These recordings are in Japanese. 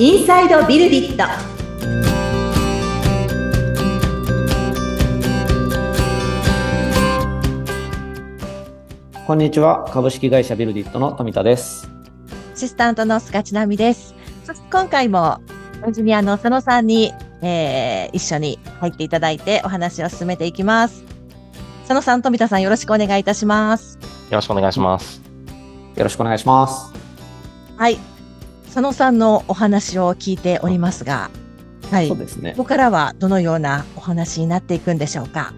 インサイドビルディットこんにちは。株式会社ビルディットの富田です。アシスタントの菅千奈美です。今回もエンジニアの佐野さんに、えー一緒に入っていただいてお話を進めていきます。佐野さん、富田さんよろしくお願いいたします。よろしくお願いします。よろしくお願いします。はい。佐野さんのお話を聞いておりますが、はい。こそうですね。こからはどのようなお話になっていくんでしょうか？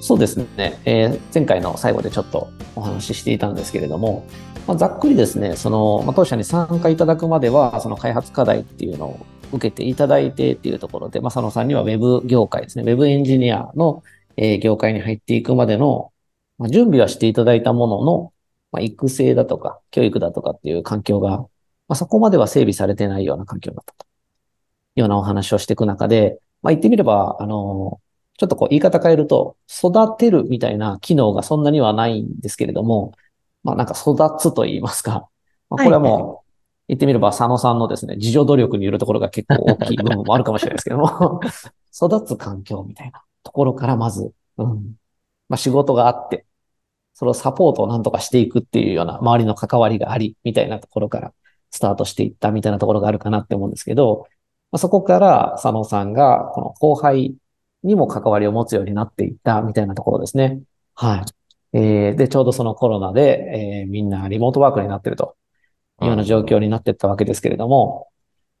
そうですね。えー前回の最後でちょっとお話ししていたんですけれども、まあ、ざっくりですね、その、まあ、当社に参加いただくまでは、その開発課題っていうのを受けていただいてっていうところで、まあ、佐野さんには Web 業界ですね、Web エンジニアの、えー業界に入っていくまでの、まあ、準備はしていただいたものの、まあ、育成だとか、教育だとかっていう環境が、まあ、そこまでは整備されてないような環境だったというようなお話をしていく中で、まあ、言ってみれば、あの、ちょっとこう言い方変えると、育てるみたいな機能がそんなにはないんですけれども、まあなんか育つと言いますか。まあ、これはもう、言ってみれば佐野さんのですね、自助努力によるところが結構大きい部分もあるかもしれないですけども、育つ環境みたいなところからまず、うん。まあ仕事があって、それをサポートをなんとかしていくっていうような周りの関わりがあり、みたいなところからスタートしていったみたいなところがあるかなって思うんですけど、まあ、そこから佐野さんがこの後輩にも関わりを持つようになっていったみたいなところですね。はい。えーで、ちょうどそのコロナで、えーみんなリモートワークになってるというような状況になっていったわけですけれども、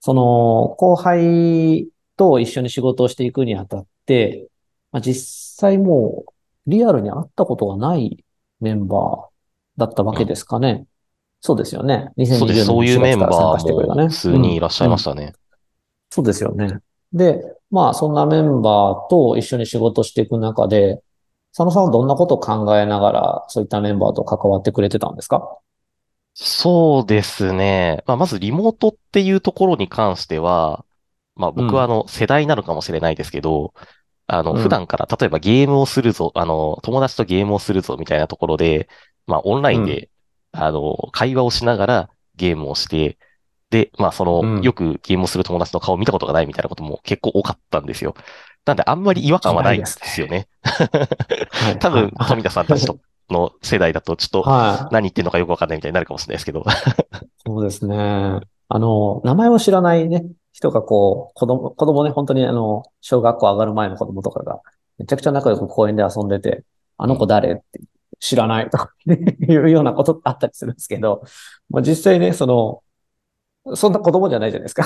その後輩と一緒に仕事をしていくにあたって、まあ、実際もうリアルに会ったことがないメンバーだったわけですかね。そうですよね。2020そうです。年そういうメンバ4月から参加してくれたねーも数人いらっしゃいましたね。そうですよね。で、まあ、そんなメンバーと一緒に仕事していく中で、佐野さんはどんなことを考えながら、そういったメンバーと関わってくれてたんですか？そうですね。まあ、まずリモートっていうところに関しては、まあ僕はあの世代なのかもしれないですけど、あのうん普段から例えばゲームをするぞ、あの友達とゲームをするぞみたいなところで、まあオンラインで、あの会話をしながらゲームをして、で、まあそうんのよくゲームをする友達の顔を見たことがないみたいなことも結構多かったんですよ。なんであんまり違和感はないんですよね。はい 多分はい富田さんたちとの世代だとちょっとはい。何言ってんのかよくわかんないみたいになるかもしれないですけど。そうですね。あの、名前を知らないね、人がこう、子供、子供ね、本当にあの、小学校上がる前の子供とかが、めちゃくちゃ仲良く公園で遊んでて、あの子誰って知らないとかいうようなことあったりするんですけど、まあ、実際ね、その、そんな子供じゃないじゃないですか。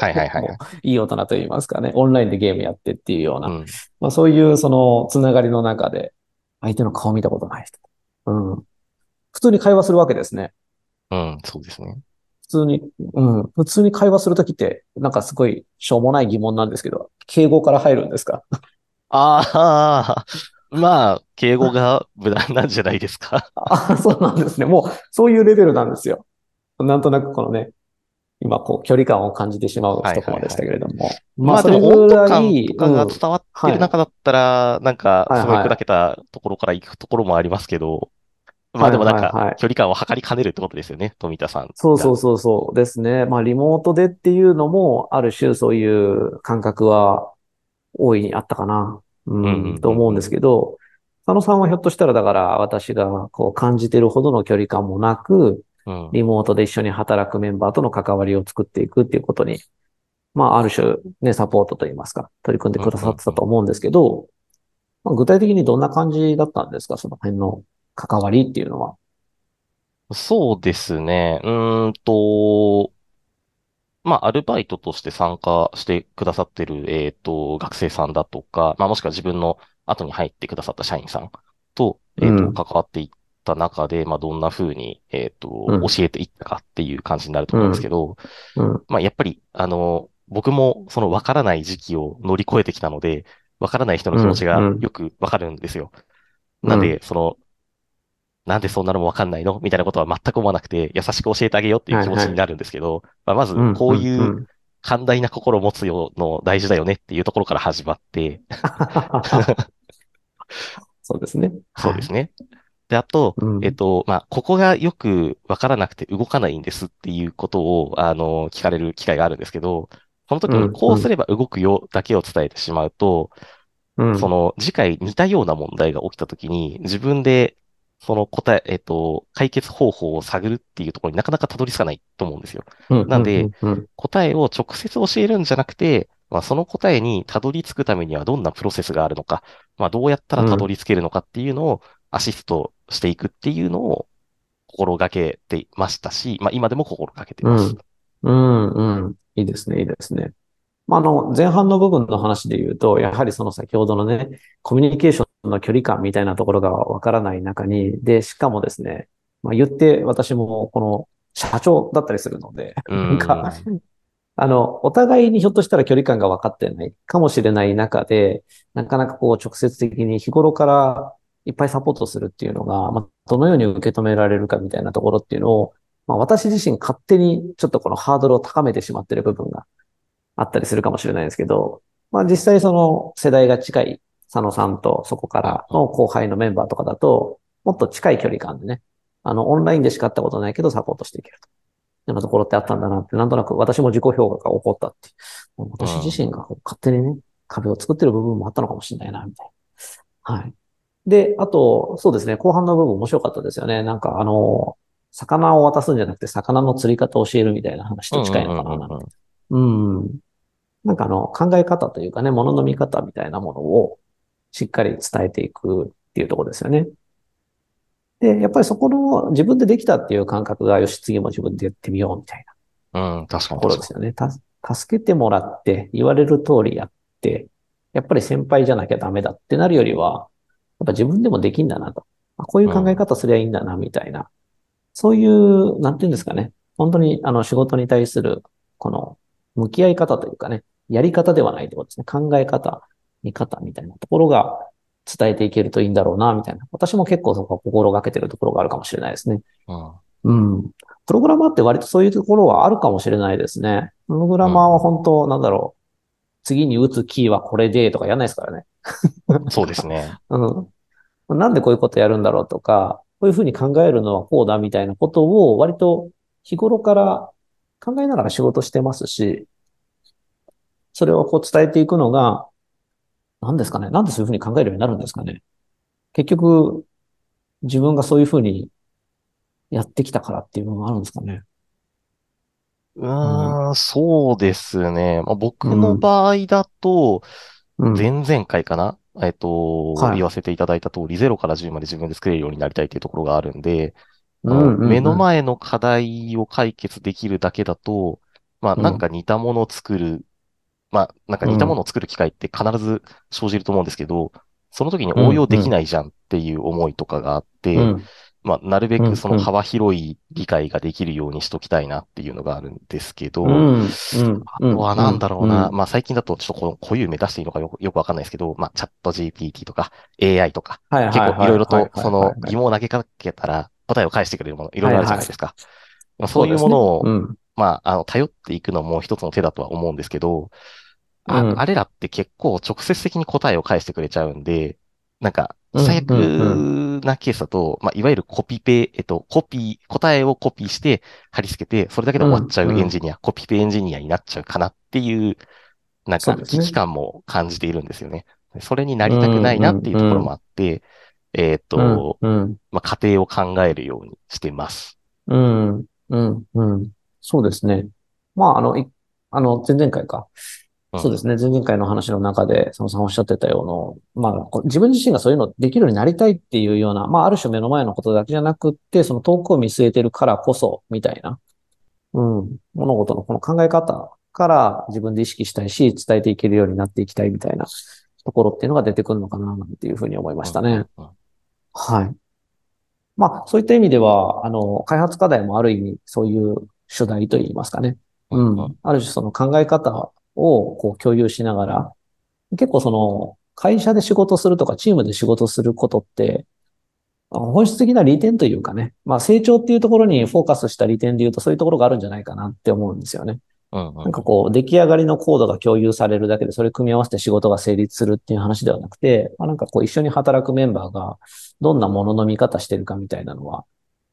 はいはいはいはい いい大人と言いますかね、オンラインでゲームやってっていうような、うん。まあそういうそのつながりの中で、相手の顔見たことない人。うん。普通に会話するわけですね。うん、そうですね。普通に、うん。普通に会話するときって、なんかすごいしょうもない疑問なんですけど、敬語から入るんですか？ああ、まあ、敬語が無難なんじゃないですか？あ、そうなんですね。もう、そういうレベルなんですよ。なんとなくこのね、今こう、距離感を感じてしまう一コマでしたけれども。まあ、そでれぐらい、とかが伝わってる中だったら、なんか、はいすごい砕けたところから行くところもありますけど、まあでもなんはいはいはいか、距離感を測りかねるってことですよね、富田さんが。そうそうそうそうですね。まあ、リモートでっていうのも、ある種そういう感覚は大いにあったかな、ううんと思うんですけど、佐野さんはひょっとしたらだから私がこう感じてるほどの距離感もなく、うん。リモートで一緒に働くメンバーとの関わりを作っていくっていうことに、まあ、ある種ね、サポートといいますか、取り組んでくださってたと思うんですけど、まあ具体的にどんな感じだったんですか？その辺の関わりっていうのは。そうですね。うーんと、まあ、アルバイトとして参加してくださってる、えっと、学生さんだとか、まあ、もしくは自分の後に入ってくださった社員さんと、えっと、うん。関わっていった中で、まあ、どんな風に、えっと、うん。教えていったかっていう感じになると思うんですけど、うん。まあ、やっぱり、あの、僕もその分からない時期を乗り越えてきたので、分からない人の気持ちがよく分かるんですよ。うん。なんで、その、なんでそんなのも分かんないの？みたいなことは全く思わなくて、優しく教えてあげようっていう気持ちになるんですけど、まあ、まず、こういううん寛大な心を持つよの大事だよねっていうところから始まって、そうですね。そうですね。で、あと、うんえっと、まあ、ここがよくわからなくて動かないんですっていうことを、あの、聞かれる機会があるんですけど、その時うんにこうすれば動くよだけを伝えてしまうと、うん。その次回似たような問題が起きた時に自分でその答え、えっと、解決方法を探るっていうところになかなかたどり着かないと思うんですよ。うん、なんでうん、うん答えを直接教えるんじゃなくて、まあ、その答えにたどり着くためにはどんなプロセスがあるのか、まあ、どうやったらたどり着けるのかっていうのをアシストしていくっていうのを心がけてましたし、まあ、今でも心がけています。うん、うん。いいですね、いいですね。まあ、あの、前半の部分の話で言うと、やはりその先ほどのね、コミュニケーションの距離感みたいなところがわからない中に、で、しかもですね、まあ、言って私もこの社長だったりするので、うん。なんか、あの、お互いにひょっとしたら距離感が分かってないかもしれない中で、なかなかこう直接的に日頃からいっぱいサポートするっていうのが、まあ、どのように受け止められるかみたいなところっていうのを、まあ、私自身勝手にちょっとこのハードルを高めてしまっている部分があったりするかもしれないんですけど、まあ実際その世代が近い佐野さんとそこからの後輩のメンバーとかだと、もっと近い距離感でね、あの、オンラインでしか会ったことないけどサポートしていけると。ようなところってあったんだなって、なんとなく私も自己評価が起こったっていう。私自身が勝手にね、壁を作ってる部分もあったのかもしれないな、みたいな。はい。で、あと、そうですね、後半の部分面白かったですよね。なんかあの、魚を渡すんじゃなくて魚の釣り方を教えるみたいな話と近いのかななんてうん。なんかあの、考え方というかね、物の見方みたいなものをしっかり伝えていくっていうところですよね。で、やっぱりそこの自分でできたっていう感覚が、よし、次も自分でやってみようみたいなうん、確かとに確かころですよね。た、助けてもらって、言われる通りやって、やっぱり先輩じゃなきゃダメだってなるよりは、やっぱ自分でもできんだなと。あこういう考え方すりゃいいんだな、みたいな。そういう、なんていうんですかね。本当に、あの、仕事に対する、この、向き合い方というかね、やり方ではないってことですね。考え方、見方みたいなところが伝えていけるといいんだろうな、みたいな。私も結構そこは心がけてるところがあるかもしれないですね。に。うん。うん。プログラマーって割とそういうところはあるかもしれないですね。プログラマーは本当、なんだろう。次に打つキーはこれでとかやんないですからね。そうですね。うん。なんでこういうことやるんだろうとか、こういうふうに考えるのはこうだみたいなことを割と日頃から考えながら仕事してますし、それをこう伝えていくのが、何ですかね？なんでそういうふうに考えるようになるんですかね？結局、自分がそういうふうにやってきたからっていうのがあるんですかね？うーん、そうですね。まあ、僕の場合だと、うん。前々回かな？えっと、はい言わせていただいた通り、0から10まで自分で作れるようになりたいっていうところがあるんで、うんうんうん目の前の課題を解決できるだけだと、まあ、うんなんか似たものを作る、まあ、なんか似たものを作る機会って必ず生じると思うんですけど、その時に応用できないじゃんっていう思いとかがあって、うん。まあ、なるべうんくその幅広い理解ができるようにしときたいなっていうのがあるんですけど、うん。うん。あとはなんだろうな。うんまあ最近だとちょっとこの固有名出していいのかよくわかんないですけど、まあチャット GPT とか AI とか、はいはいはい結構いろいろはいはいとその疑問を投げかけたら答えを返してくれるものいろいろあるじゃないですか。まあそういうものを、うん。まああの頼っていくのも一つの手だとは思うんですけど、あうんあれらって結構直接的に答えを返してくれちゃうんで、なんかうん最悪うんなケースだと、まあいわゆるコピペ、えっと、コピー、答えをコピーして貼り付けて、それだけで終わっちゃうエンジニア、コピペエンジニアになっちゃうかなっていう、なんか危機感も感じているんですよね。それになりたくないなっていうところもあって、えっと、うん。まあ家庭を考えるようにしてます。うん。うん。うん。そうですね。まあ、あの、いあの、前々回か。うんそうですね。前々回の話の中で、そのさんおっしゃってたような、まあ、こ自分自身がそういうのできるようになりたいっていうような、まあ、ある種目の前のことだけじゃなくって、その遠くを見据えてるからこそ、みたいな、うん、物事のこの考え方から自分で意識したいし、伝えていけるようになっていきたいみたいなところっていうのが出てくるのかな、なんていうふうに思いましたね。うん。はい。まあ、そういった意味では、あの、開発課題もある意味、そういう主題といいますかね。うん。ある種その考え方をこう共有しながら、結構その、会社で仕事するとかチームで仕事することって、あ本質的な利点というかね、まあ成長っていうところにフォーカスした利点で言うとそういうところがあるんじゃないかなって思うんですよね。うんうん。なんかこう、出来上がりのコードが共有されるだけで、それ組み合わせて仕事が成立するっていう話ではなくて、まあ、なんかこう、一緒に働くメンバーが、どんなものの見方してるかみたいなのは、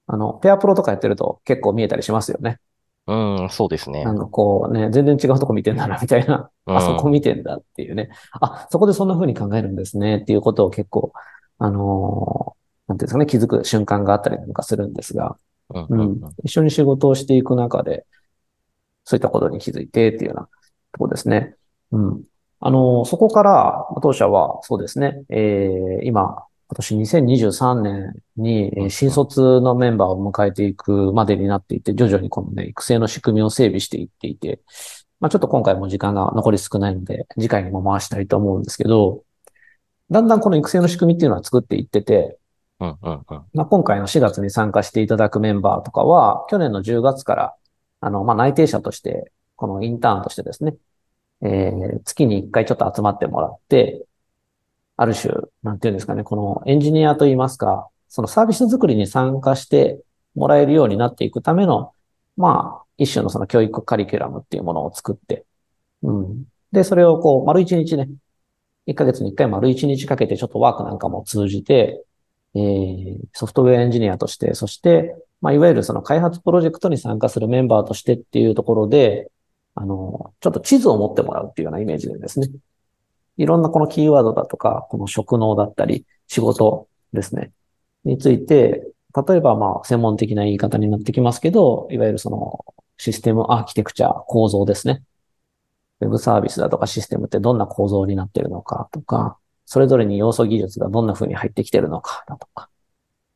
あの、ペアプロとかやってると結構見えたりしますよね。うん、そうですねな。んかこうね、全然違うとこ見てんだな、みたいな。うんあそこ見てんだっていうね。あ、そこでそんな風に考えるんですねっていうことを結構、あのーなんていうんですかね、気づく瞬間があったりなんかするんですが、うんううん。一緒に仕事をしていく中で、そういったことに気づいてっていうようなところですね。うん。あの、そこから、当社はそうですね、えー今、今年2023年にえー新卒のメンバーを迎えていくまでになっていて、徐々にこのね、育成の仕組みを整備していっていて、まあちょっと今回も時間が残り少ないので、次回にも回したいと思うんですけど、だんだんこの育成の仕組みっていうのは作っていってて、うんうんうん。まあ、今回の4月に参加していただくメンバーとかは、去年の10月から、あの、まあ、内定者として、このインターンとしてですね、えー月に1回ちょっと集まってもらって、ある種、なんていうんですかね、このエンジニアといいますか、そのサービス作りに参加してもらえるようになっていくための、まあ、一種のその教育カリキュラムっていうものを作って、うん。で、それをこう、丸1日ね、1ヶ月に1回丸1日かけてちょっとワークなんかも通じて、えーソフトウェアエンジニアとして、そして、まあ、いわゆるその開発プロジェクトに参加するメンバーとしてっていうところで、あの、ちょっと地図を持ってもらうっていうようなイメージでですね。いろんなこのキーワードだとか、この職能だったり、仕事ですね。について、例えばまあ、専門的な言い方になってきますけど、いわゆるその、システムアーキテクチャ、構造ですね。ウェブサービスだとかシステムってどんな構造になってるのかとか、それぞれに要素技術がどんな風に入ってきてるのかだとか。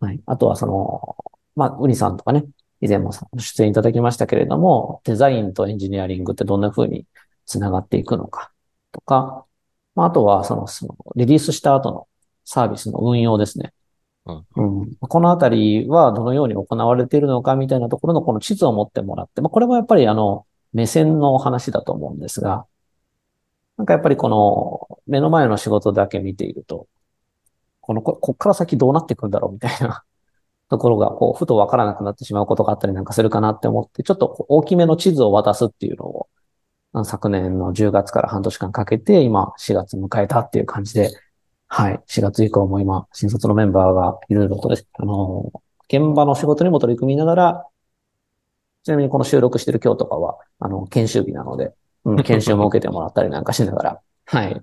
はい。あとはその、まあ、ウニさんとかね、以前も出演いただきましたけれども、デザインとエンジニアリングってどんな風につながっていくのかとか、まあ、あとはその、その、リリースした後のサービスの運用ですね。うんうん。このあたりはどのように行われているのかみたいなところのこの地図を持ってもらって、まあ、これもやっぱりあの、目線の話だと思うんですが、なんかやっぱりこの目の前の仕事だけ見ていると、この、こ、こっから先どうなっていくんだろうみたいなところが、こう、ふとわからなくなってしまうことがあったりなんかするかなって思って、ちょっと大きめの地図を渡すっていうのを、昨年の10月から半年間かけて、今4月迎えたっていう感じで、はい、4月以降も今、新卒のメンバーがいろいろとです、あの、現場の仕事にも取り組みながら、ちなみにこの収録してる今日とかは、あの、研修日なので、うん、研修も受けてもらったりなんかしながら、はい。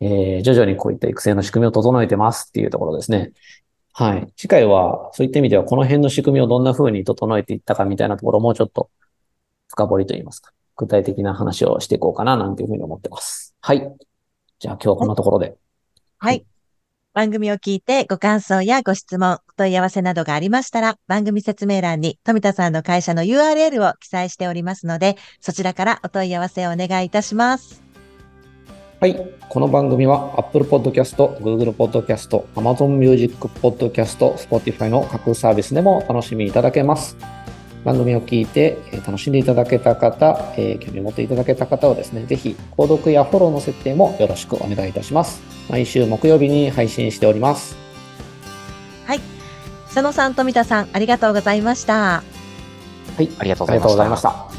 えー、徐々にこういった育成の仕組みを整えてますっていうところですね。はい。次回は、そういった意味では、この辺の仕組みをどんな風に整えていったかみたいなところをもうちょっと深掘りといいますか、具体的な話をしていこうかな、なんていうふうに思ってます。はい。じゃあ今日はこんなところで。はい。番組を聞いてご感想やご質問、お問い合わせなどがありましたら、番組説明欄に富田さんの会社の URL を記載しておりますので、そちらからお問い合わせをお願いいたします。はい。この番組は Apple Podcast、Google Podcast、Amazon Music Podcast、Spotify の各サービスでもお楽しみいただけます。番組を聞いてえー楽しんでいただけた方、えー興味を持っていただけた方はですね、ぜひ、購読やフォローの設定もよろしくお願いいたします。毎週木曜日に配信しております。佐野さん、富田さん、ありがとうございました。はい。ありがとうございまし。た。